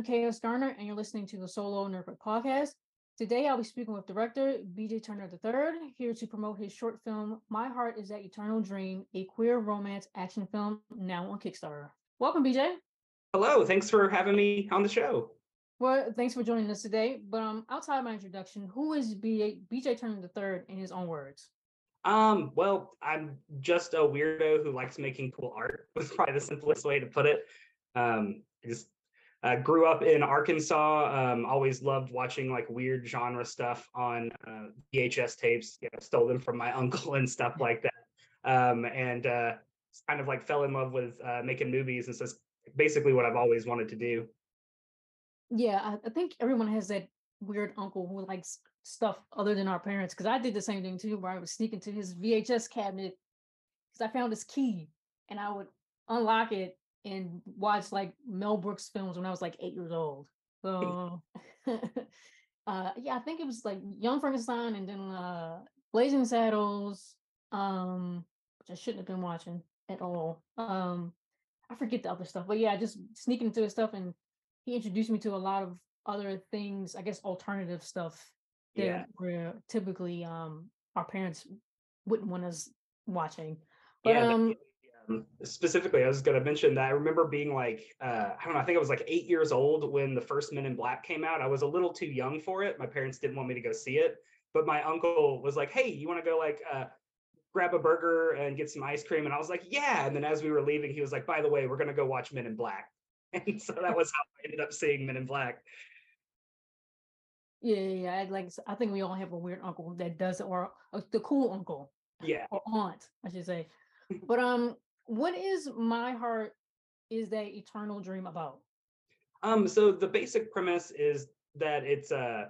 I'm KS Garner, and you're listening to the Solo Nerd podcast. Today, I'll be speaking with director BJ Turner III, here to promote his short film, My Heart is That Eternal Dream, a queer romance action film now on Kickstarter. Welcome, BJ. Hello, thanks for having me on the show. Well, thanks for joining us today. But um, outside my introduction, who is BJ, BJ Turner III in his own words? Um, well, I'm just a weirdo who likes making cool art. Was probably the simplest way to put it. Um, I just uh, grew up in Arkansas. Um, always loved watching like weird genre stuff on uh, VHS tapes. You know, stole them from my uncle and stuff like that. Um, and uh, kind of like fell in love with uh, making movies, and so it's basically what I've always wanted to do. Yeah, I, I think everyone has that weird uncle who likes stuff other than our parents. Because I did the same thing too, where I would sneak into his VHS cabinet because I found his key and I would unlock it and watched like Mel Brooks films when I was like eight years old. So uh yeah, I think it was like Young Frankenstein and then uh Blazing Saddles, um, which I shouldn't have been watching at all. Um I forget the other stuff, but yeah, just sneaking into his stuff and he introduced me to a lot of other things, I guess alternative stuff that Yeah, were typically um our parents wouldn't want us watching. But yeah. Um, specifically, I was going to mention that I remember being like, uh, I don't know, I think I was like eight years old when the first Men in Black came out. I was a little too young for it. My parents didn't want me to go see it, but my uncle was like, "Hey, you want to go like uh, grab a burger and get some ice cream?" And I was like, "Yeah." And then as we were leaving, he was like, "By the way, we're going to go watch Men in Black." And so that was how I ended up seeing Men in Black. Yeah, yeah, yeah. I like. I think we all have a weird uncle that does it, or uh, the cool uncle Yeah. or aunt, I should say. But um, what is my heart is that eternal dream about? Um, so the basic premise is that it's uh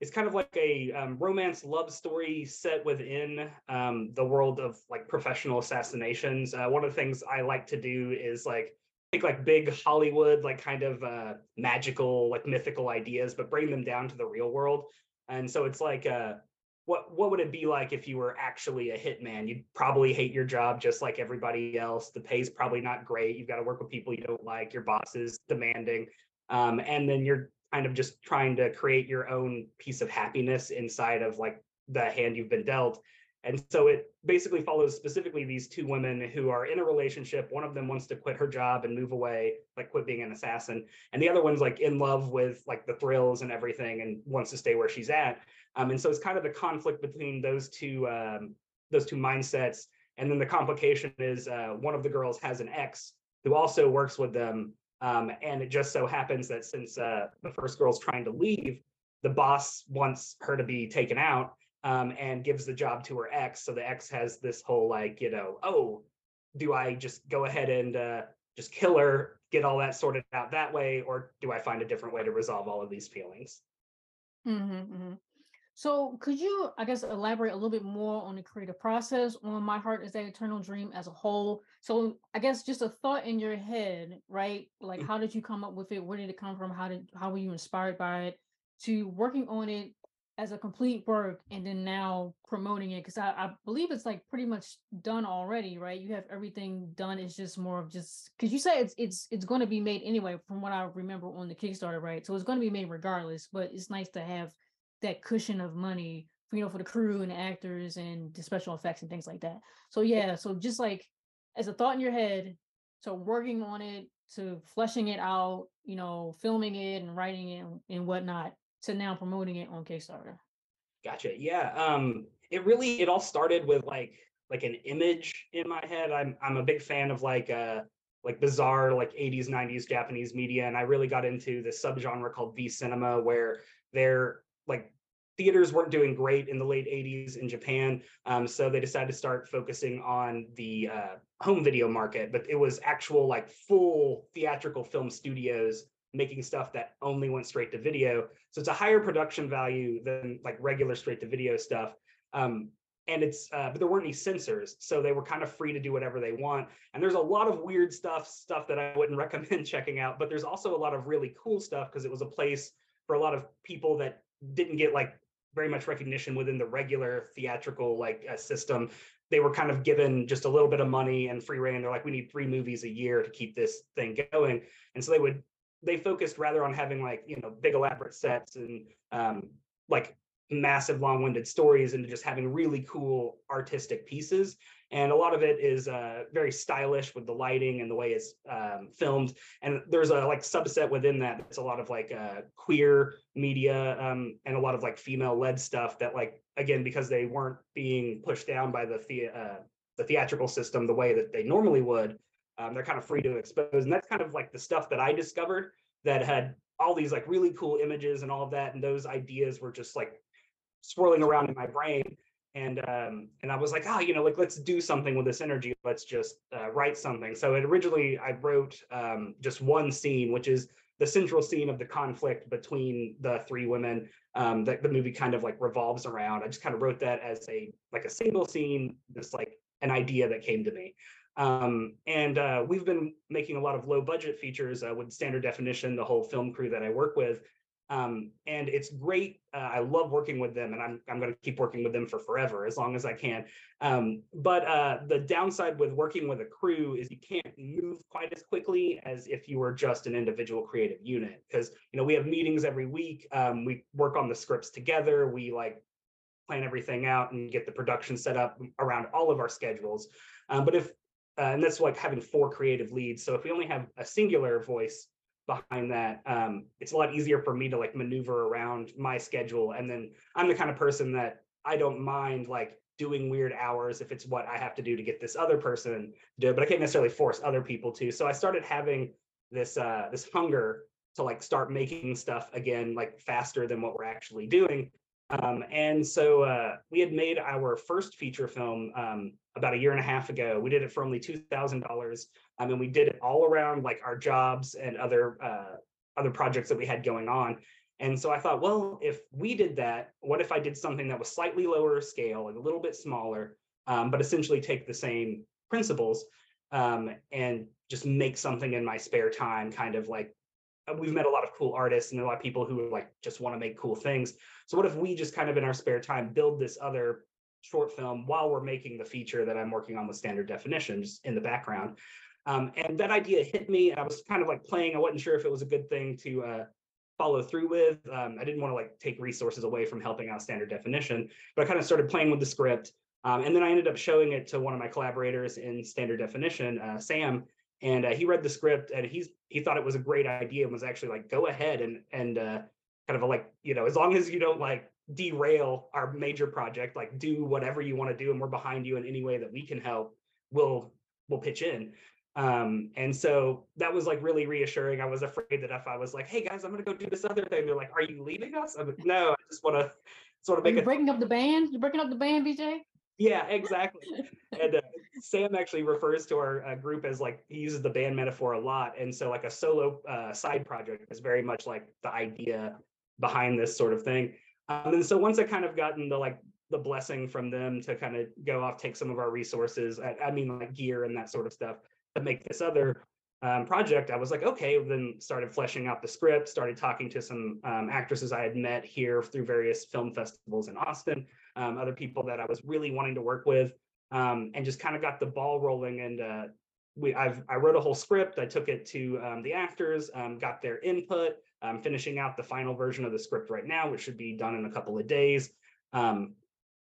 it's kind of like a um, romance love story set within um, the world of like professional assassinations. Uh, one of the things I like to do is like take like big Hollywood, like kind of uh, magical, like mythical ideas, but bring them down to the real world. And so it's like, uh, what what would it be like if you were actually a hitman? You'd probably hate your job just like everybody else. The pay's probably not great. You've got to work with people you don't like. Your boss is demanding, um, and then you're kind of just trying to create your own piece of happiness inside of like the hand you've been dealt. And so it basically follows specifically these two women who are in a relationship. One of them wants to quit her job and move away, like quit being an assassin. And the other one's like in love with like the thrills and everything and wants to stay where she's at. Um, and so it's kind of the conflict between those two um, those two mindsets. And then the complication is uh, one of the girls has an ex who also works with them um, and it just so happens that since uh, the first girl's trying to leave, the boss wants her to be taken out um, and gives the job to her ex. So the ex has this whole like, you know, oh, do I just go ahead and uh, just kill her, get all that sorted out that way, or do I find a different way to resolve all of these feelings? hmm So, could you, I guess, elaborate a little bit more on the creative process on My Heart is that Eternal Dream as a whole? So, I guess just a thought in your head, right? Like, Mm, how did you come up with it? Where did it come from? How did, how were you inspired by it? To working on it as a complete work and then now promoting it? Because I, I believe it's like pretty much done already, right? You have everything done. It's just more of just because you say it's it's it's going to be made anyway, from what I remember on the Kickstarter, right? So it's going to be made regardless, but it's nice to have that cushion of money for you know for the crew and the actors and the special effects and things like that. So yeah, so just like as a thought in your head, so working on it to fleshing it out, you know, filming it and writing it and, and whatnot, to now promoting it on Kickstarter. Gotcha. Yeah. Um, it really it all started with like like an image in my head. I'm I'm a big fan of like uh like bizarre like 80s 90s Japanese media and I really got into this subgenre called V cinema where they're like theaters weren't doing great in the late 80s in Japan. Um, so they decided to start focusing on the uh, home video market, but it was actual like full theatrical film studios making stuff that only went straight to video. So it's a higher production value than like regular straight to video stuff. Um, and it's uh, but there weren't any censors, so they were kind of free to do whatever they want. And there's a lot of weird stuff, stuff that I wouldn't recommend checking out. But there's also a lot of really cool stuff because it was a place for a lot of people that didn't get like very much recognition within the regular theatrical like uh, system. They were kind of given just a little bit of money and free reign. They're like, we need three movies a year to keep this thing going, and so they would they focused rather on having like you know big elaborate sets and um, like massive long-winded stories into just having really cool artistic pieces. And a lot of it is uh, very stylish with the lighting and the way it's um, filmed. And there's a like subset within that it's a lot of like uh, queer media um, and a lot of like female led stuff that like again because they weren't being pushed down by the the, uh, the theatrical system the way that they normally would um, they're kind of free to expose. And that's kind of like the stuff that i discovered that had all these like really cool images and all of that. And those ideas were just like swirling around in my brain. And um and i was like oh you know like let's do something with this energy. Let's just uh, write something. So it originally i wrote um just one scene which is the central scene of the conflict between the three women um that the movie kind of like revolves around. I just kind of wrote that as a like a single scene just like an idea that came to me um, and uh, we've been making a lot of low budget features uh, with standard definition, the whole film crew that I work with. Um, and it's great. Uh, I love working with them, and I'm I'm going to keep working with them for forever as long as I can. Um, but uh, the downside with working with a crew is you can't move quite as quickly as if you were just an individual creative unit. Because you know we have meetings every week. Um, we work on the scripts together. We like plan everything out and get the production set up around all of our schedules. Um, but if uh, and that's like having four creative leads. So if we only have a singular voice behind that um, it's a lot easier for me to like maneuver around my schedule. And then i'm the kind of person that i don't mind like doing weird hours if it's what i have to do to get this other person to do it but i can't necessarily force other people to. So i started having this uh this hunger to like start making stuff again like faster than what we're actually doing um, and so uh, we had made our first feature film um, about a year and a half ago. We did it for only two thousand dollars. Mean, we did it all around like our jobs and other uh, other projects that we had going on. And so I thought, well, if we did that, what if I did something that was slightly lower scale and a little bit smaller, um, but essentially take the same principles um, and just make something in my spare time, kind of like we've met a lot of cool artists and a lot of people who like just want to make cool things. So what if we just kind of in our spare time build this other short film while we're making the feature that I'm working on with standard definition just in the background. Um, and that idea hit me. I was kind of like playing. I wasn't sure if it was a good thing to uh, follow through with. Um, I didn't want to like take resources away from helping out standard definition, but I kind of started playing with the script. Um, and then I ended up showing it to one of my collaborators in standard definition, uh, Sam, and uh, he read the script and he's he thought it was a great idea and was actually like, go ahead and and uh, kind of like you know as long as you don't like derail our major project like do whatever you want to do and we're behind you in any way that we can help we'll we'll pitch in. Um and so that was like really reassuring. I was afraid that if i was like hey guys i'm gonna go do this other thing they're like are you leaving us? I'm like no i just want to sort of make you breaking up the band? You're breaking up the band BJ yeah exactly. And uh, sam actually refers to our uh, group as like he uses the band metaphor a lot and so like a solo uh, side project is very much like the idea behind this sort of thing. Um, and so once I kind of gotten the like the blessing from them to kind of go off, take some of our resources, I, I mean like gear and that sort of stuff to make this other um, project, I was like, okay, then started fleshing out the script, started talking to some um, actresses I had met here through various film festivals in Austin, um, other people that I was really wanting to work with, um, and just kind of got the ball rolling. And uh, we, I've, I wrote a whole script. I took it to um, the actors, um, got their input, I'm finishing out the final version of the script right now, which should be done in a couple of days. Um,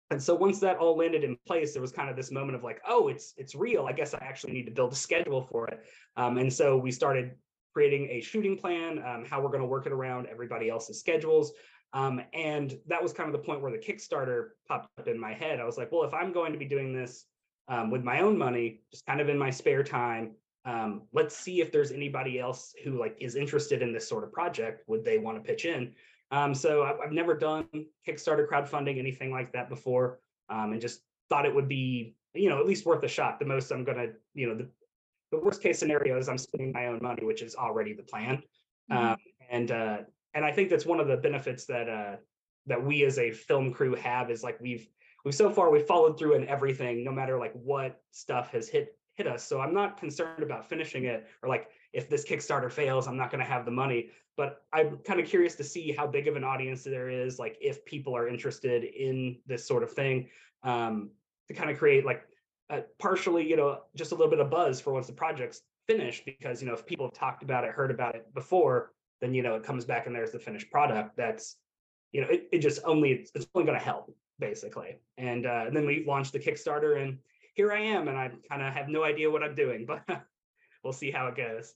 and so once that all landed in place, there was kind of this moment of like, oh, it's it's real. I guess I actually need to build a schedule for it. Um, and so we started creating a shooting plan, um, how we're going to work it around everybody else's schedules. Um, and that was kind of the point where the Kickstarter popped up in my head. I was like, well, if I'm going to be doing this um, with my own money, just kind of in my spare time, um, let's see if there's anybody else who like is interested in this sort of project. Would they want to pitch in? Um, so I've, I've, never done kickstarter crowdfunding anything like that before. Um, and just thought it would be you know at least worth a shot. The most i'm gonna you know the, the worst case scenario is i'm spending my own money which is already the plan. Mm-hmm. Um, and uh, and i think that's one of the benefits that uh, that we as a film crew have is like we've we've so far we've followed through in everything no matter like what stuff has hit hit us. So I'm not concerned about finishing it or like if this Kickstarter fails, I'm not going to have the money. But I'm kind of curious to see how big of an audience there is, like if people are interested in this sort of thing, um, to kind of create like partially, you know, just a little bit of buzz for once the project's finished because you know if people have talked about it, heard about it before, then you know it comes back and there's the finished product. That's you know it, it just only it's, only going to help basically. And, uh, and then we launched the Kickstarter, and here I am, and I kind of have no idea what I'm doing, but we'll see how it goes.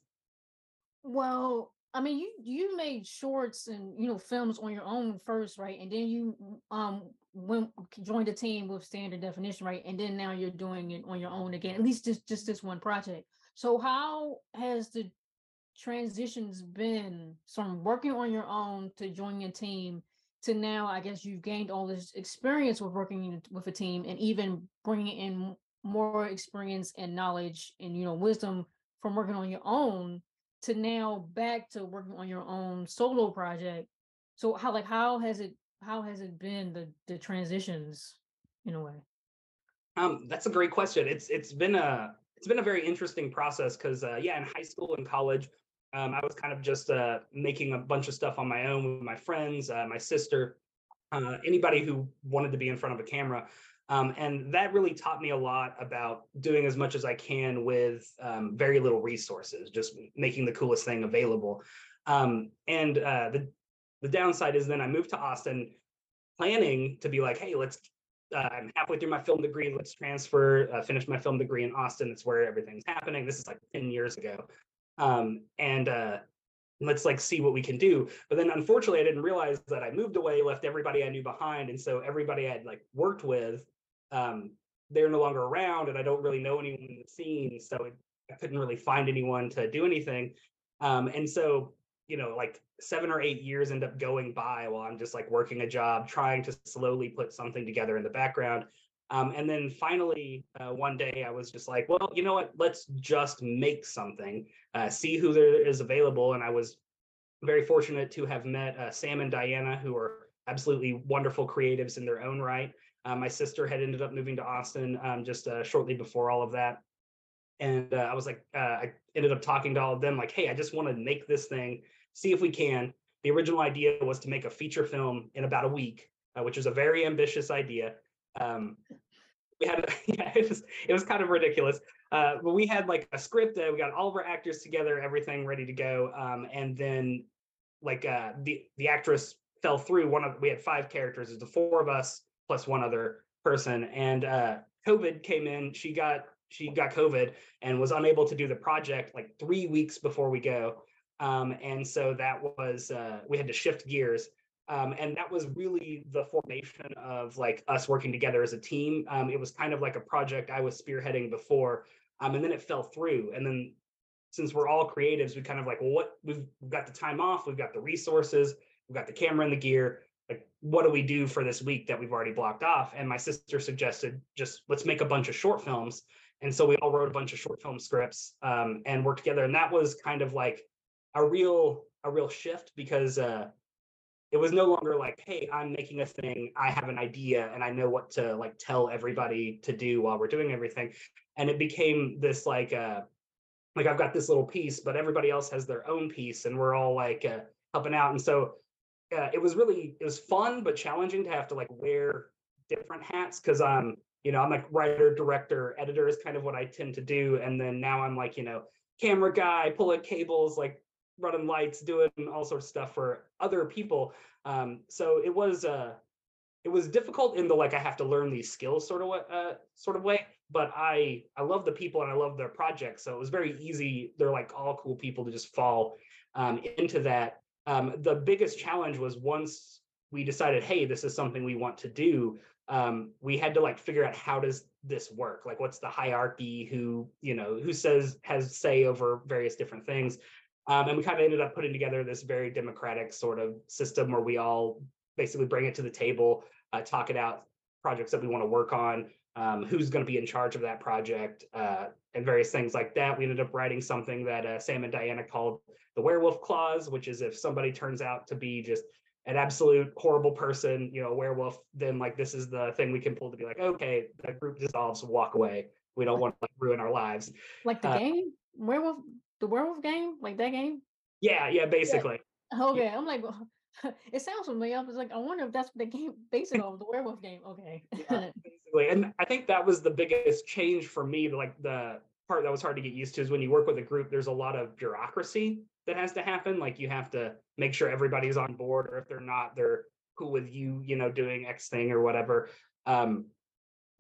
Well, I mean, you you made shorts and you know films on your own first, right? And then you um went joined the team with standard definition, right? And then now you're doing it on your own again. At least just just this one project. So how has the transitions been from working on your own to joining a team to now? I guess you've gained all this experience with working with a team and even bringing in more experience and knowledge and you know wisdom from working on your own to now back to working on your own solo project so how like how has it how has it been the the transitions in a way um that's a great question it's it's been a it's been a very interesting process because uh, yeah in high school and college um, i was kind of just uh, making a bunch of stuff on my own with my friends uh, my sister uh, anybody who wanted to be in front of a camera um, and that really taught me a lot about doing as much as I can with um, very little resources, just making the coolest thing available. Um, and uh, the the downside is then I moved to Austin, planning to be like, hey, let's. Uh, I'm halfway through my film degree. Let's transfer, uh, finish my film degree in Austin. That's where everything's happening. This is like ten years ago, um, and uh, let's like see what we can do. But then unfortunately, I didn't realize that I moved away, left everybody I knew behind, and so everybody I had like worked with um, they're no longer around and I don't really know anyone in the scene. So it, I couldn't really find anyone to do anything. Um, and so, you know, like seven or eight years end up going by while I'm just like working a job, trying to slowly put something together in the background. Um, and then finally, uh, one day I was just like, well, you know what? Let's just make something, uh, see who there is available. And I was very fortunate to have met uh, Sam and Diana, who are absolutely wonderful creatives in their own right. Uh, my sister had ended up moving to Austin um, just uh, shortly before all of that. And uh, I was like, I ended up talking to all of them, like, hey, I just want to make this thing, see if we can. The original idea was to make a feature film in about a week, which was a very ambitious idea. Um, we had, yeah, it was it was kind of ridiculous. Uh, but we had like a script, that we got all of our actors together, everything ready to go, um, and then like uh, the the actress fell through. One of we had five characters, it's the four of us plus one other person. And uh, COVID came in. She got she got COVID and was unable to do the project like three weeks before we go. Um, and so that was uh, we had to shift gears. Um, and that was really the formation of like us working together as a team. Um, it was kind of like a project I was spearheading before, um, and then it fell through. And then since we're all creatives, we kind of like, well, what we've, got the time off, we've got the resources, we've got the camera and the gear like what do we do for this week that we've already blocked off and my sister suggested just let's make a bunch of short films and so we all wrote a bunch of short film scripts um, and worked together and that was kind of like a real a real shift because uh, it was no longer like hey i'm making a thing. I have an idea and i know what to like tell everybody to do while we're doing everything. And it became this like uh like i've got this little piece but everybody else has their own piece and we're all like uh, helping out. And so uh, it was really it was fun but challenging to have to like wear different hats because I'm you know I'm like writer director editor is kind of what I tend to do. And then now I'm like you know camera guy pulling cables like running lights doing all sorts of stuff for other people um, so it was uh it was difficult in the like I have to learn these skills sort of uh, sort of way but I I love the people and I love their projects so it was very easy they're like all cool people to just fall um, into that um, the biggest challenge was once we decided, hey, this is something we want to do. Um, we had to like figure out how does this work? Like, what's the hierarchy? Who you know who says has say over various different things? Um, and we kind of ended up putting together this very democratic sort of system where we all basically bring it to the table, uh, talk it out, projects that we want to work on, um, who's going to be in charge of that project, uh, and various things like that. We ended up writing something that uh, Sam and Diana called the werewolf clause, which is if somebody turns out to be just an absolute horrible person, you know, a werewolf, then like this is the thing we can pull to be like, okay, the group dissolves, walk away. We don't want to like, ruin our lives. Like the uh, game, werewolf, the werewolf game, like that game. Yeah, yeah, basically. Yeah. Okay, yeah. I'm like, it sounds familiar. I was like, I wonder if that's the game based on the werewolf game. Okay. yeah, basically, and I think that was the biggest change for me. Like the part that was hard to get used to is when you work with a group, there's a lot of bureaucracy that has to happen. Like you have to make sure everybody's on board, or if they're not, they're cool with you, you know, doing X thing or whatever. Um,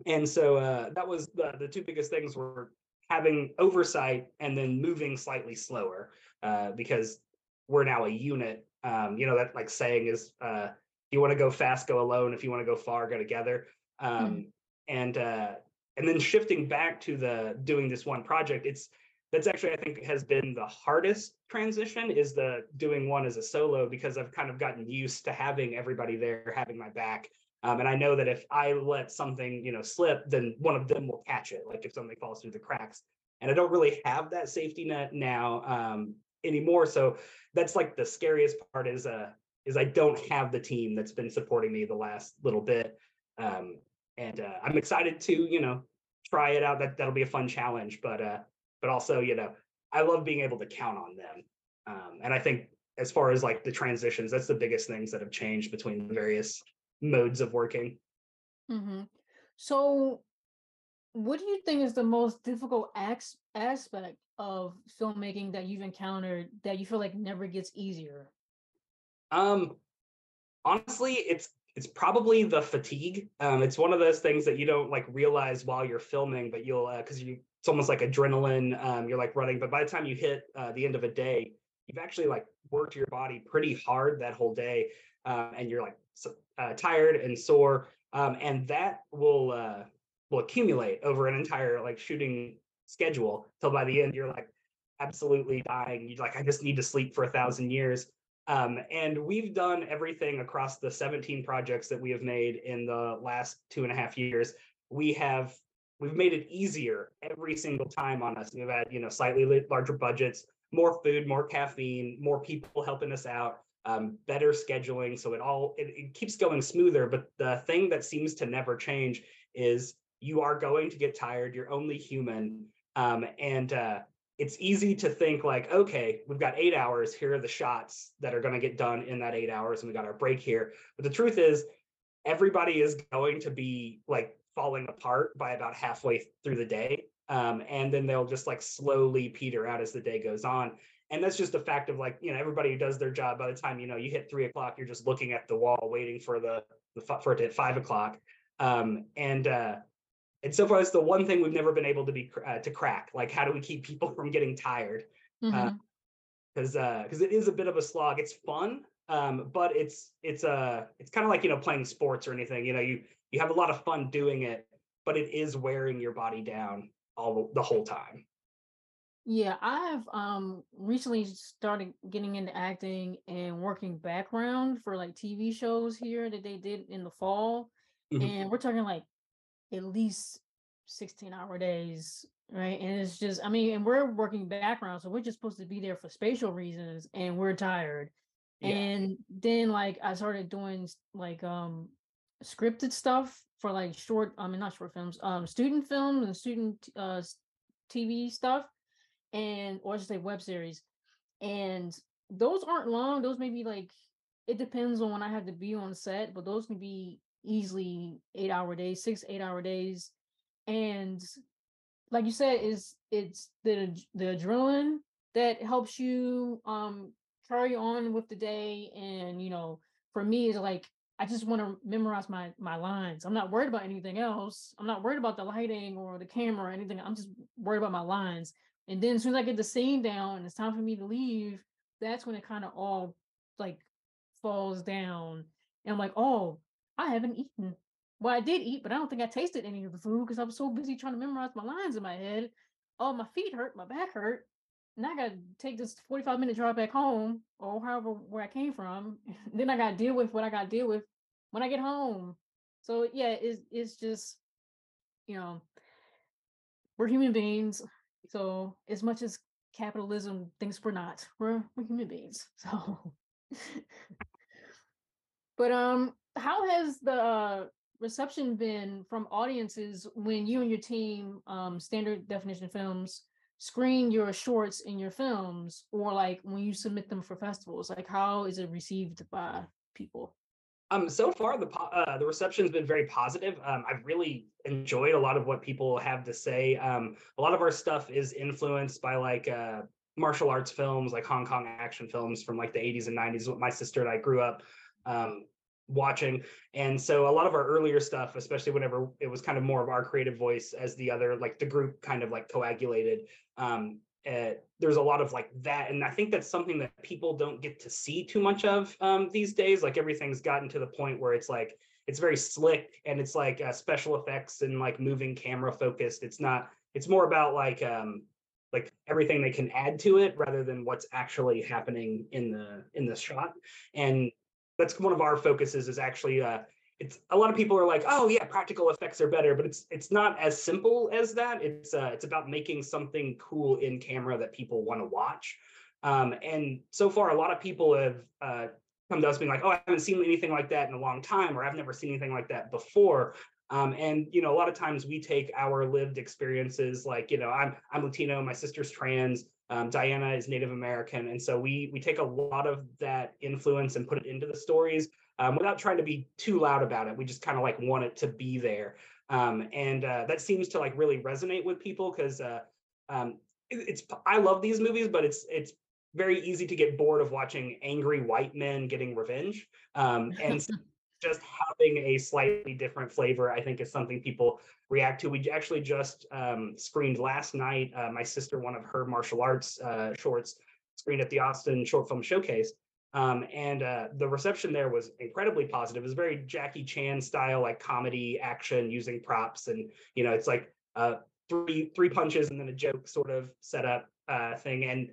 and so uh, that was the, the two biggest things were having oversight and then moving slightly slower uh, because we're now a unit. Um, you know, that like saying is uh, you want to go fast, go alone. If you want to go far, go together. Um, mm And uh, and then shifting back to the doing this one project, it's that's actually I think has been the hardest transition is the doing one as a solo because I've kind of gotten used to having everybody there, having my back. Um, and I know that if I let something, you know, slip, then one of them will catch it. Like if something falls through the cracks, and I don't really have that safety net now um, anymore. So that's like the scariest part is uh is I don't have the team that's been supporting me the last little bit. Um, and uh, I'm excited to you know try it out. That that'll be a fun challenge, but uh, but also you know I love being able to count on them. Um, and I think as far as like the transitions, that's the biggest things that have changed between the various modes of working. Mm-hmm. So, what do you think is the most difficult aspect of filmmaking that you've encountered that you feel like never gets easier? Um, honestly, it's it's probably the fatigue. Um, it's one of those things that you don't like realize while you're filming, but you'll because uh, you it's almost like adrenaline. Um, you're like running, but by the time you hit uh, the end of a day, you've actually like worked your body pretty hard that whole day, um, and you're like uh, tired and sore, um, and that will uh, will accumulate over an entire like shooting schedule till by the end you're like absolutely dying. You're like I just need to sleep for a thousand years. Um, and we've done everything across the 17 projects that we have made in the last two and a half years. We have we've made it easier every single time on us. We've had you know slightly larger budgets, more food, more caffeine, more people helping us out, um, better scheduling. So it all it, it keeps going smoother. But the thing that seems to never change is you are going to get tired. You're only human, um, and uh, it's easy to think like, okay, we've got eight hours. Here are the shots that are going to get done in that eight hours, and we got our break here. But the truth is, everybody is going to be like falling apart by about halfway through the day. Um, and then they'll just like slowly peter out as the day goes on. And that's just a fact of like, you know, everybody who does their job by the time, you know, you hit three o'clock, you're just looking at the wall waiting for the, the for it to hit five o'clock. Um, and, uh, and so far it's the one thing we've never been able to be uh, to crack. Like how do we keep people from getting tired? Because mm-hmm. uh because uh, it is a bit of a slog. It's fun um but it's it's uh it's kind of like you know playing sports or anything. You know you you have a lot of fun doing it but it is wearing your body down all the, the whole time yeah i've um recently started getting into acting and working background for like tv shows here that they did in the fall mm-hmm. and we're talking like at least 16 hour days right and it's just i mean and we're working background so we're just supposed to be there for spatial reasons and we're tired yeah. and then like i started doing like um scripted stuff for like short i mean not short films um student films and student uh tv stuff and or just say web series and those aren't long those may be like it depends on when i have to be on set but those can be easily eight hour days, six, eight hour days. And like you said, is it's the the adrenaline that helps you um carry on with the day. And you know, for me, it's like I just want to memorize my my lines. I'm not worried about anything else. I'm not worried about the lighting or the camera or anything. I'm just worried about my lines. And then as soon as I get the scene down and it's time for me to leave, that's when it kind of all like falls down. And I'm like, oh, I haven't eaten. Well, I did eat, but I don't think I tasted any of the food because I was so busy trying to memorize my lines in my head. Oh, my feet hurt, my back hurt. And I gotta take this 45 minute drive back home or however where I came from. then I gotta deal with what I gotta deal with when I get home. So yeah, it's it's just, you know, we're human beings. So as much as capitalism thinks we're not, we're we're human beings. So but um how has the uh, reception been from audiences when you and your team, um, standard definition films, screen your shorts in your films, or like when you submit them for festivals? Like, how is it received by people? Um, so far the uh, the reception's been very positive. Um, I've really enjoyed a lot of what people have to say. Um, a lot of our stuff is influenced by like uh, martial arts films, like Hong Kong action films from like the 80s and 90s. What my sister and I grew up um, watching, and so a lot of our earlier stuff, especially whenever it was kind of more of our creative voice as the other, like the group kind of like coagulated. Uh, there's a lot of like that and i think that's something that people don't get to see too much of um, these days like everything's gotten to the point where it's like it's very slick and it's like uh, special effects and like moving camera focused. It's not it's more about like um like everything they can add to it rather than what's actually happening in the in the shot. And that's one of our focuses is actually uh it's a lot of people are like, oh yeah, practical effects are better, but it's it's not as simple as that. It's uh, it's about making something cool in camera that people want to watch. Um, and so far, a lot of people have uh, come to us being like, oh, I haven't seen anything like that in a long time, or I've never seen anything like that before. Um, and you know, a lot of times we take our lived experiences, like you know, I'm I'm Latino, my sister's trans, um, Diana is Native American, and so we we take a lot of that influence and put it into the stories um, without trying to be too loud about it. We just kind of like want it to be there. Um, and uh, that seems to like really resonate with people because uh, um, it, it's I love these movies, but it's it's very easy to get bored of watching angry white men getting revenge. Um, and just having a slightly different flavor, I think, is something people react to. We actually just um, screened last night. Uh, my sister, one of her martial arts uh, shorts, screened at the Austin Short Film Showcase. Um, and uh, the reception there was incredibly positive. It was very Jackie Chan style, like comedy action using props, and you know, it's like uh, three three punches and then a joke sort of setup uh, thing, and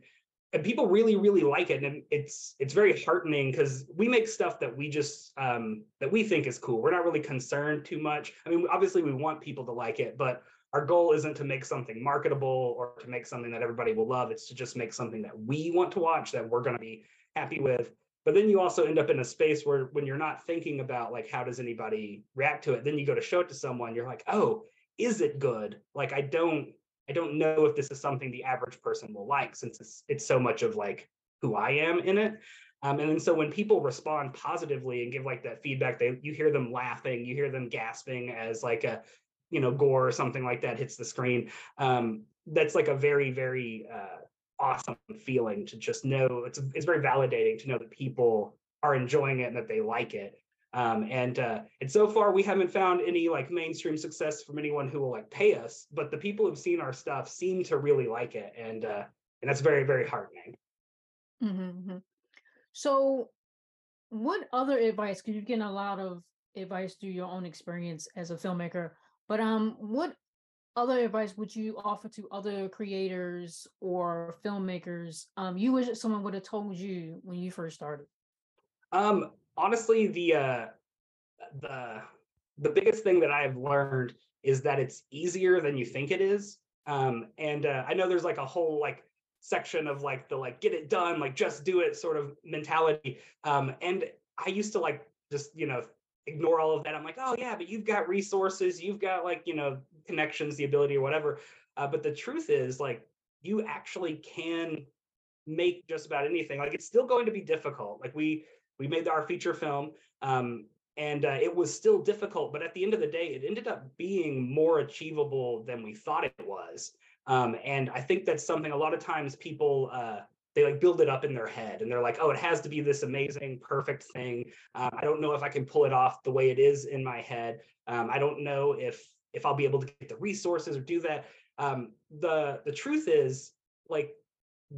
and people really really like it, and it's it's very heartening because we make stuff that we just um, that we think is cool. We're not really concerned too much. I mean, obviously we want people to like it, but our goal isn't to make something marketable or to make something that everybody will love. It's to just make something that we want to watch that we're going to be happy with but then you also end up in a space where when you're not thinking about like how does anybody react to it then you go to show it to someone you're like oh is it good? Like i don't i don't know if this is something the average person will like since it's it's so much of like who i am in it. Um, and then so when people respond positively and give like that feedback they you hear them laughing you hear them gasping as like a you know gore or something like that hits the screen um, that's like a very very uh, awesome feeling to just know it's it's very validating to know that people are enjoying it and that they like it. Um, and uh, and so far we haven't found any like mainstream success from anyone who will like pay us, but the people who've seen our stuff seem to really like it, and uh, and that's very very heartening. Mm-hmm. So, what other advice? Because you've getting a lot of advice through your own experience as a filmmaker, but um, what other advice would you offer to other creators or filmmakers um, you wish someone would have told you when you first started? Um, honestly, the uh, the the biggest thing that I've learned is that it's easier than you think it is. Um, and uh, I know there's like a whole like section of like the like get it done, like just do it sort of mentality. Um, and I used to like just you know ignore all of that. I'm like, oh yeah, but you've got resources, you've got like, you know, connections, the ability or whatever. Uh, but the truth is like you actually can make just about anything. Like it's still going to be difficult. Like we we made our feature film um, and uh, it was still difficult, but at the end of the day, it ended up being more achievable than we thought it was. Um, and I think that's something a lot of times people uh, they like build it up in their head and they're like oh it has to be this amazing perfect thing um, i don't know if i can pull it off the way it is in my head um, i don't know if if i'll be able to get the resources or do that. Um, the the truth is like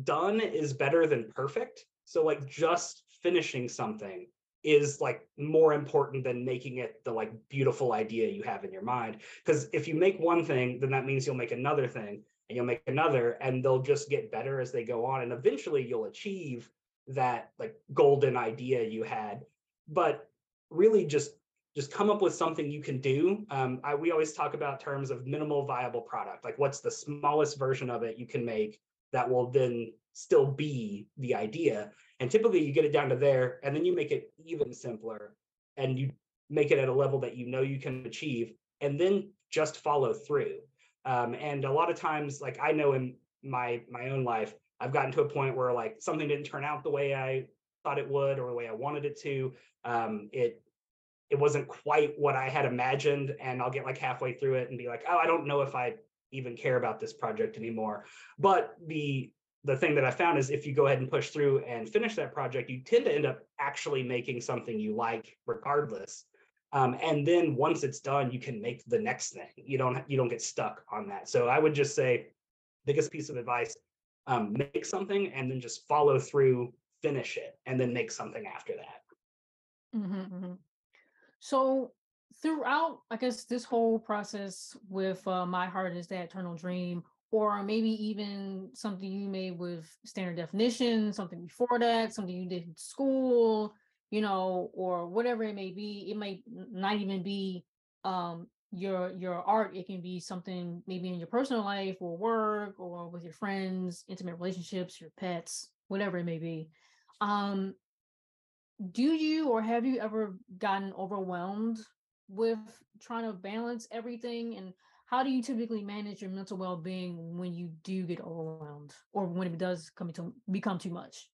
done is better than perfect. So like just finishing something is like more important than making it the like beautiful idea you have in your mind. Because if you make one thing then that means you'll make another thing and you'll make another and they'll just get better as they go on and eventually you'll achieve that like golden idea you had. But really just just come up with something you can do. Um, I, we always talk about terms of minimal viable product like what's the smallest version of it you can make that will then still be the idea. And typically you get it down to there and then you make it even simpler and you make it at a level that you know you can achieve and then just follow through. Um, and a lot of times, like I know in my my own life, I've gotten to a point where like something didn't turn out the way I thought it would or the way I wanted it to. Um, it it wasn't quite what I had imagined, and I'll get like halfway through it and be like, oh, I don't know if I even care about this project anymore. But the the thing that I found is if you go ahead and push through and finish that project, you tend to end up actually making something you like regardless. Um, and then once it's done, you can make the next thing. You don't you don't get stuck on that. So I would just say, biggest piece of advice: um, make something and then just follow through, finish it, and then make something after that. Mm-hmm, mm-hmm. So throughout, I guess this whole process with uh, my heart is that eternal dream, or maybe even something you made with standard definition, something before that, something you did in school, you know, or whatever it may be. It might not even be um, your your art. It can be something maybe in your personal life or work or with your friends, intimate relationships, your pets, whatever it may be. Um, do you or have you ever gotten overwhelmed with trying to balance everything? And how do you typically manage your mental well-being when you do get overwhelmed or when it does come to become too much?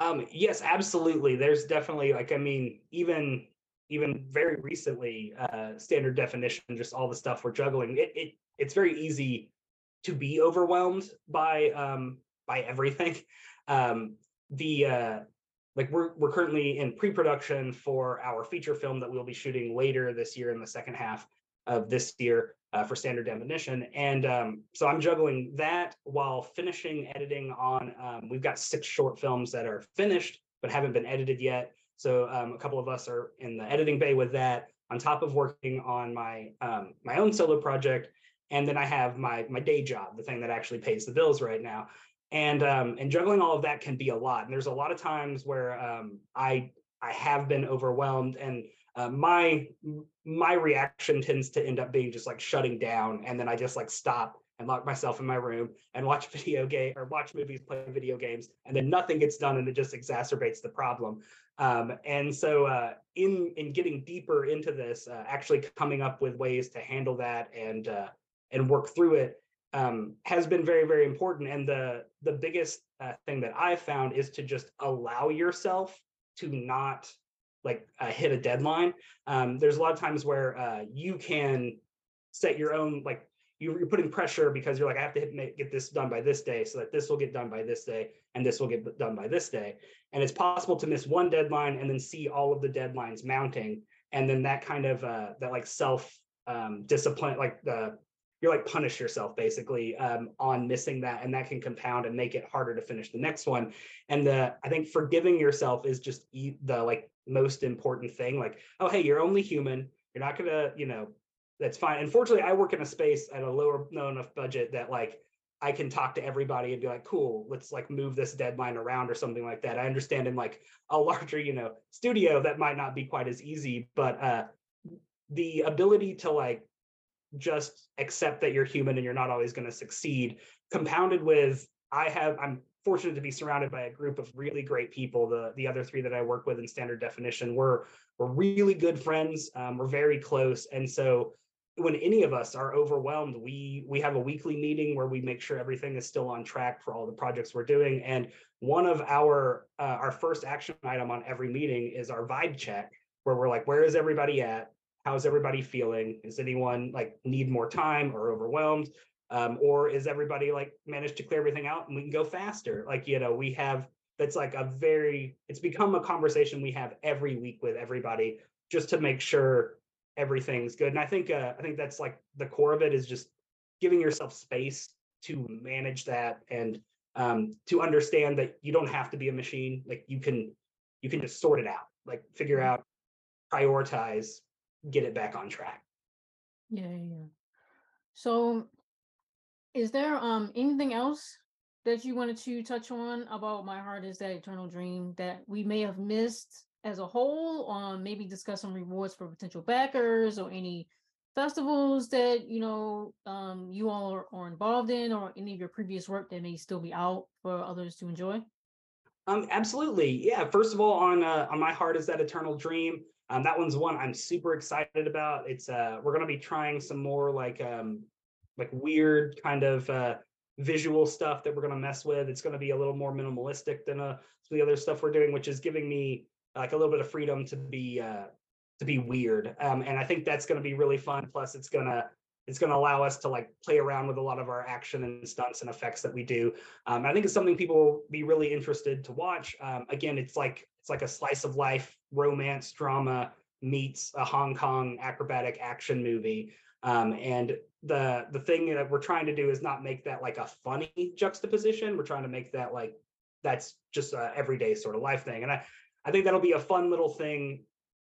Um yes absolutely. There's definitely like i mean even even very recently uh standard definition just all the stuff we're juggling it, it it's very easy to be overwhelmed by um by everything. Um the uh like we're we're currently in pre-production for our feature film that we'll be shooting later this year in the second half of this year uh, for standard definition and um, so i'm juggling that while finishing editing on um, we've got six short films that are finished but haven't been edited yet. So um, a couple of us are in the editing bay with that on top of working on my um, my own solo project. And then i have my my day job the thing that actually pays the bills right now and um, and juggling all of that can be a lot. And there's a lot of times where um, I I have been overwhelmed, and uh, my my reaction tends to end up being just like shutting down, and then I just like stop and lock myself in my room and watch video game or watch movies, play video games, and then nothing gets done, and it just exacerbates the problem. Um, and so, uh, in in getting deeper into this, uh, actually coming up with ways to handle that and uh, and work through it um, has been very very important. And the the biggest uh, thing that i've found is to just allow yourself to not like uh, hit a deadline. Um, there's a lot of times where uh, you can set your own like you're putting pressure because you're like i have to hit, get this done by this day so that this will get done by this day and this will get done by this day. And it's possible to miss one deadline and then see all of the deadlines mounting. And then that kind of uh, that like self um, discipline like the you're like punish yourself basically um, on missing that and that can compound and make it harder to finish the next one. And the i think forgiving yourself is just the like most important thing like oh hey you're only human. You're not gonna you know that's fine. Unfortunately i work in a space at a lower low enough budget that like i can talk to everybody and be like cool let's like move this deadline around or something like that. I understand in like a larger you know studio that might not be quite as easy but uh the ability to like just accept that you're human and you're not always going to succeed compounded with i have i'm fortunate to be surrounded by a group of really great people. The the other three that i work with in standard definition we're we're really good friends um, we're very close. And so when any of us are overwhelmed we we have a weekly meeting where we make sure everything is still on track for all the projects we're doing. And one of our uh, our first action item on every meeting is our vibe check where we're like where is everybody at how's everybody feeling? Is anyone like need more time or overwhelmed? Um, or is everybody like managed to clear everything out and we can go faster? Like, you know, we have that's like a very it's become a conversation we have every week with everybody just to make sure everything's good. And I think uh, I think that's like the core of it is just giving yourself space to manage that and um, to understand that you don't have to be a machine. Like you can you can just sort it out, like figure mm-hmm. out, prioritize, get it back on track. Yeah, yeah. So, is there um anything else that you wanted to touch on about my heart is that eternal dream that we may have missed as a whole? Um, maybe discuss some rewards for potential backers or any festivals that you know um you all are, are involved in or any of your previous work that may still be out for others to enjoy um absolutely yeah first of all on uh, on my heart is that eternal dream um, that one's one I'm super excited about. It's uh, we're gonna be trying some more like um, like weird kind of uh, visual stuff that we're gonna mess with. It's gonna be a little more minimalistic than uh, some of the other stuff we're doing, which is giving me like a little bit of freedom to be uh, to be weird. Um, and I think that's to be really fun. Plus, it's gonna it's going to allow us to like play around with a lot of our action and stunts and effects that we do. Um, I think it's something people will be really interested to watch. Um, again, it's like it's like a slice of life romance drama meets a Hong Kong acrobatic action movie. Um, and the the thing that we're trying to do is not make that like a funny juxtaposition. We're trying to make that like that's just a everyday sort of life thing. And I I think that'll be a fun little thing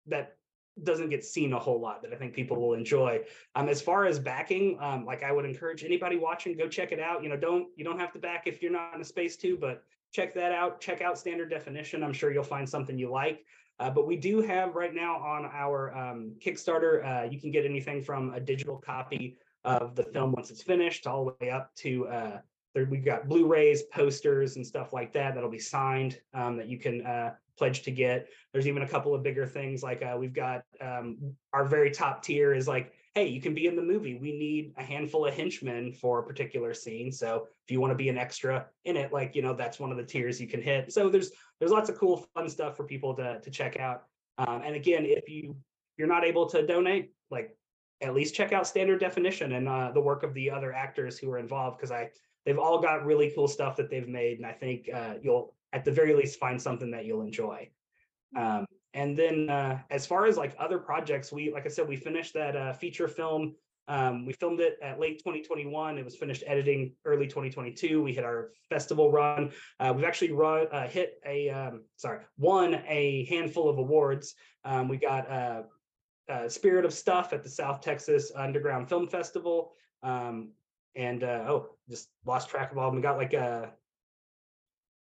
that doesn't get seen a whole lot that I think people will enjoy. Um, as far as backing, um, like I would encourage anybody watching, go check it out. You know, don't you don't have to back if you're not in a space too, but check that out. Check out standard definition. I'm sure you'll find something you like. Uh, but we do have right now on our um, Kickstarter, uh, you can get anything from a digital copy of the film once it's finished, all the way up to uh, there, we've got Blu-rays, posters, and stuff like that that'll be signed um, that you can uh, pledge to get. There's even a couple of bigger things like uh, we've got um, our very top tier is like, hey, you can be in the movie. We need a handful of henchmen for a particular scene. So if you want to be an extra in it, like you know, that's one of the tiers you can hit. So there's there's lots of cool, fun stuff for people to to check out. Um, and again, if you you're not able to donate, like at least check out standard definition and uh, the work of the other actors who are involved because I they've all got really cool stuff that they've made, and I think uh, you'll at the very least find something that you'll enjoy. Um, and then uh, as far as like other projects, we like I said, we finished that uh, feature film. Um, we filmed it at late 2021. It was finished editing early 2022. We hit our festival run. Uh, we've actually run uh, hit a um, sorry won a handful of awards. Um, we got uh, uh, Spirit of Stuff at the South Texas Underground Film Festival. Um, and oh, just lost track of all. We got like a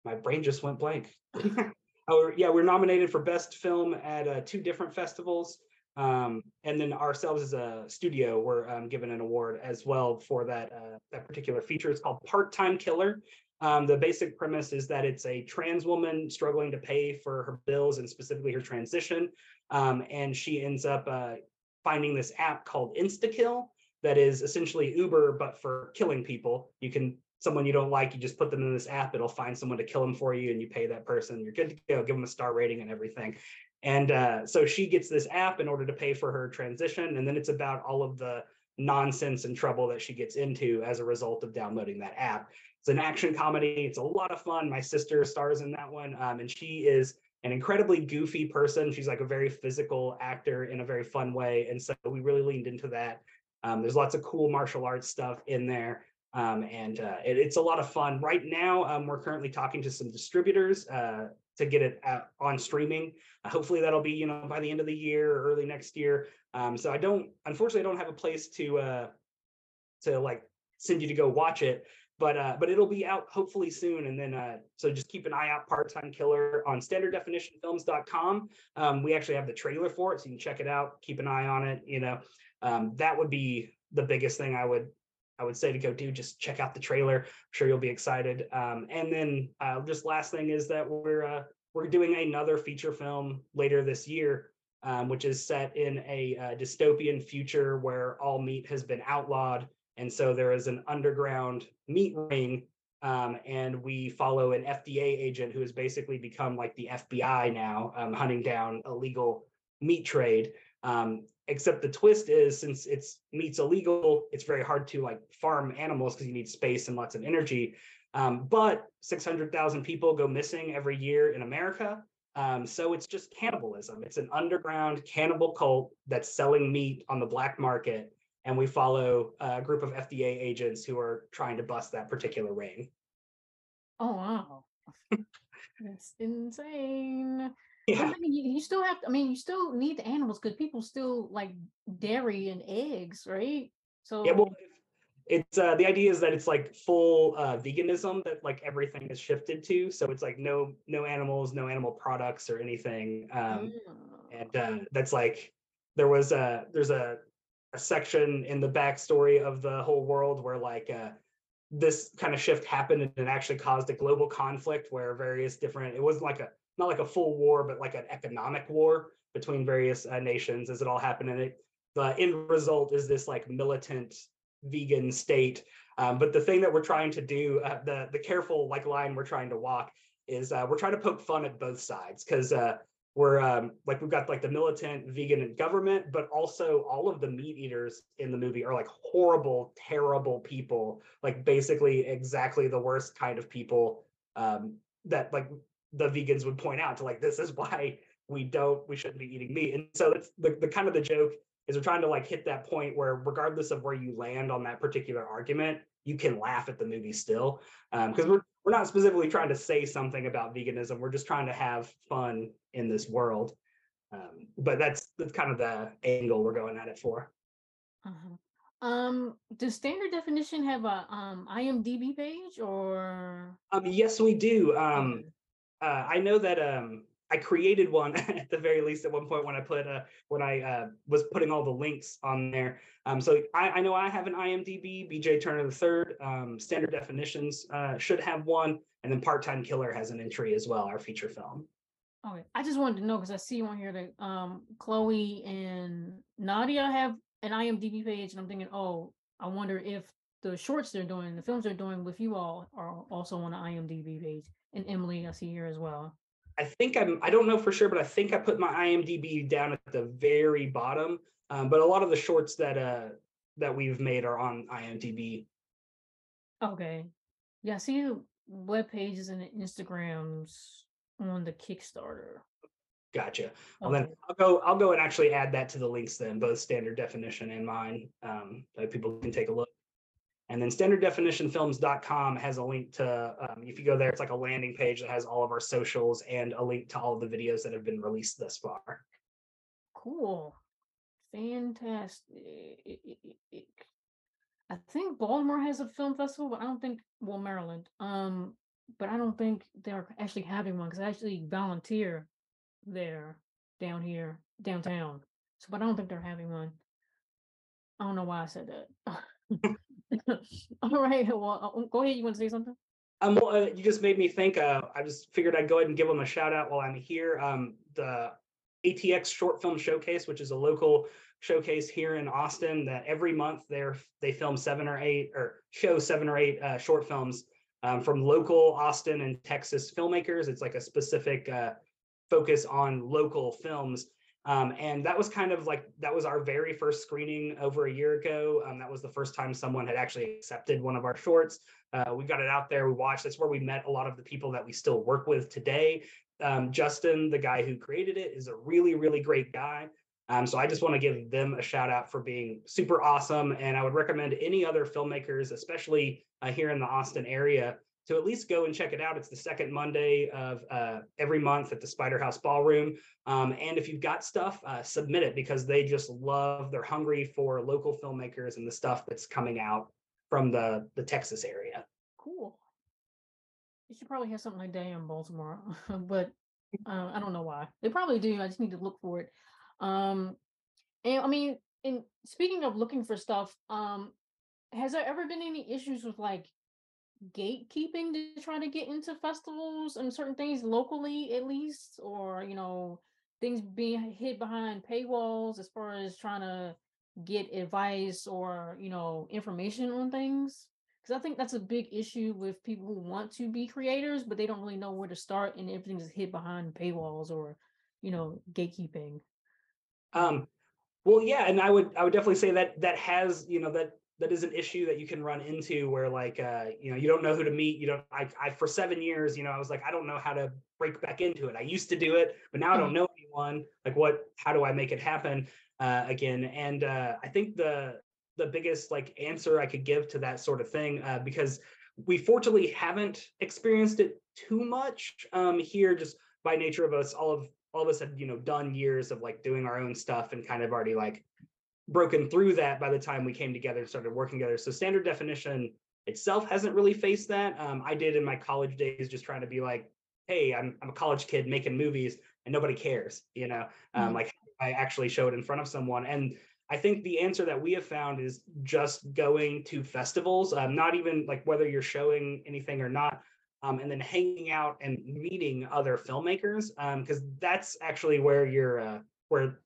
my brain just went blank. oh yeah, we're nominated for best film at uh, two different festivals. Um, and then ourselves as a studio, we're um, given an award as well for that uh, that particular feature. It's called Part Time Killer. Um, the basic premise is that it's a trans woman struggling to pay for her bills and specifically her transition, um, and she ends up uh, finding this app called InstaKill that is essentially Uber but for killing people. You can someone you don't like, you just put them in this app, it'll find someone to kill them for you and you pay that person. You're good to go, give them a star rating and everything. And uh, so she gets this app in order to pay for her transition. And then it's about all of the nonsense and trouble that she gets into as a result of downloading that app. It's an action comedy. It's a lot of fun. My sister stars in that one. Um, and she is an incredibly goofy person. She's like a very physical actor in a very fun way. And so we really leaned into that. Um, there's lots of cool martial arts stuff in there. Um, and uh, it, it's a lot of fun. Right now, um, we're currently talking to some distributors uh, to get it on streaming. Uh, hopefully, that'll be you know by the end of the year or early next year. Um, so I don't, unfortunately, I don't have a place to uh, to like send you to go watch it, but uh, but it'll be out hopefully soon. And then uh, so just keep an eye out. Part Time Killer on StandardDefinitionFilms.com. Um, we actually have the trailer for it, so you can check it out. Keep an eye on it. You know, um, that would be the biggest thing I would I would say to go do just check out the trailer. I'm sure you'll be excited. Um, and then uh, just last thing is that we're uh, we're doing another feature film later this year, um, which is set in a uh, dystopian future where all meat has been outlawed, and so there is an underground meat ring. Um, and we follow an FDA agent who has basically become like the FBI now, um, hunting down illegal meat trade. Um, except the twist is since it's meat's illegal, it's very hard to like farm animals because you need space and lots of energy. Um, but 600,000 people go missing every year in America. Um, so it's just cannibalism. It's an underground cannibal cult that's selling meat on the black market. And we follow a group of FDA agents who are trying to bust that particular ring. Oh, wow. That's insane. Yeah. I mean, you, you still have to, I mean, you still need the animals because people still like dairy and eggs, right? So Yeah, well, it's uh the idea is that it's like full uh veganism that like everything is shifted to. So it's like no no animals, no animal products or anything. Um Mm. and uh that's like there was a there's a a section in the backstory of the whole world where like uh this kind of shift happened and it actually caused a global conflict where various different it wasn't like a not like a full war, but like an economic war between various uh, nations as it all happened. And it, the end result is this like militant vegan state. Um, but the thing that we're trying to do, uh, the the careful like line we're trying to walk is uh, we're trying to poke fun at both sides because uh, we're um, like we've got like the militant vegan and government, but also all of the meat eaters in the movie are like horrible, terrible people, like basically exactly the worst kind of people um, that like the vegans would point out to like this is why we don't we shouldn't be eating meat. And so that's the, the kind of the joke is we're trying to like hit that point where regardless of where you land on that particular argument, you can laugh at the movie still because um, we're we're not specifically trying to say something about veganism. We're just trying to have fun in this world. Um, but that's that's kind of the angle we're going at it for. Uh-huh. Um, does standard definition have a um IMDb page or? Um, yes, we do. Um, uh, I know that um I created one at the very least at one point when I put uh, when I uh, was putting all the links on there. Um, so I, I, know I have an IMDb. BJ Turner the third. Um, standard definitions uh, should have one, and then Part Time Killer has an entry as well. Our feature film. Okay, I just wanted to know because I see on here that um, Chloe and Nadia have an IMDb page, and I'm thinking, oh, I wonder if the shorts they're doing, the films they're doing with you all, are also on the IMDb page. And Emily, I see here as well. I think I'm, I don't know for sure, but I think I put my IMDb down at the very bottom. Um, but a lot of the shorts that uh that we've made are on IMDb. Okay. Yeah, I see the web pages and the Instagrams on the Kickstarter. Gotcha. Well, okay. then I'll go. I'll go and actually add that to the links then, both standard definition and mine, um, so people can take a look. And then standarddefinitionfilms.com has a link to, um, if you go there, it's like a landing page that has all of our socials and a link to all of the videos that have been released thus far. Cool. Fantastic. I think Baltimore has a film festival, but I don't think, well, Maryland. Um, but I don't think they're actually having one because I actually volunteer there down here, downtown. So, but I don't think they're having one. I don't know why I said that. All right. Well, uh, go ahead. You want to say something? Um, well, uh, you just made me think. Uh, I just figured I'd go ahead and give them a shout out while I'm here. Um, the ATX Short Film Showcase, which is a local showcase here in Austin, that every month they they film seven or eight or show seven or eight uh, short films um, from local Austin and Texas filmmakers. It's like a specific uh, focus on local films. Um, and that was kind of like that was our very first screening over a year ago. Um, that was the first time someone had actually accepted one of our shorts. Uh, we got it out there, we watched. That's where we met a lot of the people that we still work with today. Um, Justin, the guy who created it, is a really, really great guy. Um, so I just want to give them a shout out for being super awesome. And I would recommend any other filmmakers, especially uh, here in the Austin area, to at least go and check it out. It's the second Monday of uh, every month at the Spider House Ballroom. Um, and if you've got stuff, uh, submit it because they just love, they're hungry for local filmmakers and the stuff that's coming out from the, the Texas area. Cool. You should probably have something like that in Baltimore, but uh, I don't know why. They probably do. I just need to look for it. Um, and I mean, in speaking of looking for stuff, um, has there ever been any issues with like gatekeeping to try to get into festivals and certain things locally at least or you know things being hid behind paywalls as far as trying to get advice or you know information on things? Because i think that's a big issue with people who want to be creators but they don't really know where to start and everything everything's hid behind paywalls or you know gatekeeping. Um well yeah and i would i would definitely say that that has you know that that is an issue that you can run into where like uh you know you don't know who to meet you don't I, I for seven years you know i was like i don't know how to break back into it i used to do it but now i don't mm-hmm. know anyone like what how do i make it happen uh again and uh i think the the biggest like answer i could give to that sort of thing uh because we fortunately haven't experienced it too much um here just by nature of us all of all of us have you know done years of like doing our own stuff and kind of already like broken through that by the time we came together and started working together. So standard definition itself hasn't really faced that. Um, I did in my college days, just trying to be like, hey, I'm, I'm a college kid making movies and nobody cares, you know, um, mm-hmm. like I actually show it in front of someone. And I think the answer that we have found is just going to festivals, um, not even like whether you're showing anything or not, um, and then hanging out and meeting other filmmakers, because um, that's actually where you're, uh, where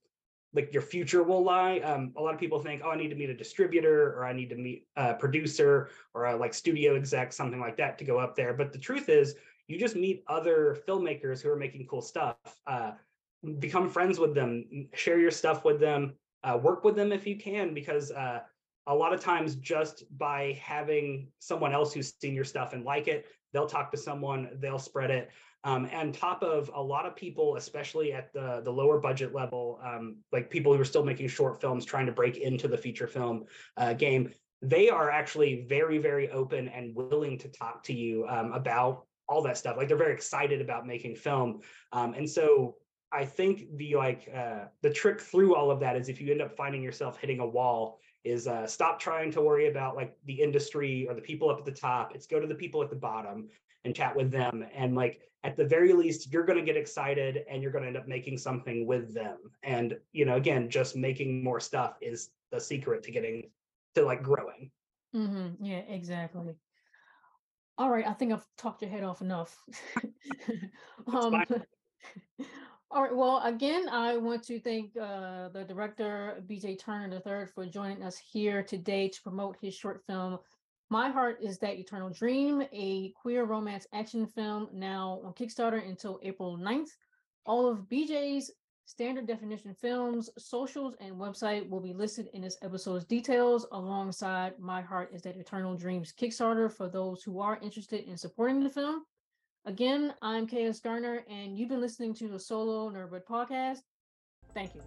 like your future will lie. Um, a lot of people think, oh, I need to meet a distributor or I need to meet a producer or a like studio exec, something like that to go up there. But the truth is, you just meet other filmmakers who are making cool stuff. Uh, become friends with them, share your stuff with them, uh, work with them if you can, because uh, a lot of times just by having someone else who's seen your stuff and like it, they'll talk to someone, they'll spread it. Um, and top of a lot of people, especially at the the lower budget level, um, like people who are still making short films, trying to break into the feature film uh, game, they are actually very very open and willing to talk to you um, about all that stuff. Like they're very excited about making film, um, and so I think the like uh, the trick through all of that is if you end up finding yourself hitting a wall, is uh, stop trying to worry about like the industry or the people up at the top. It's go to the people at the bottom and chat with them and like at the very least you're going to get excited and you're going to end up making something with them and you know again just making more stuff is the secret to getting to like growing Mm-hmm. Yeah, exactly. All right, I think I've talked your head off enough. um, all right, well, again, I want to thank uh, the director, BJ Turner III, for joining us here today to promote his short film, My Heart is That Eternal Dream, a queer romance action film now on Kickstarter until April 9th. All of BJ's standard definition films, socials, and website will be listed in this episode's details alongside My Heart is That Eternal Dreams Kickstarter for those who are interested in supporting the film. Again, I'm KS Garner, and you've been listening to the Solo Nerd Bird podcast. Thank you.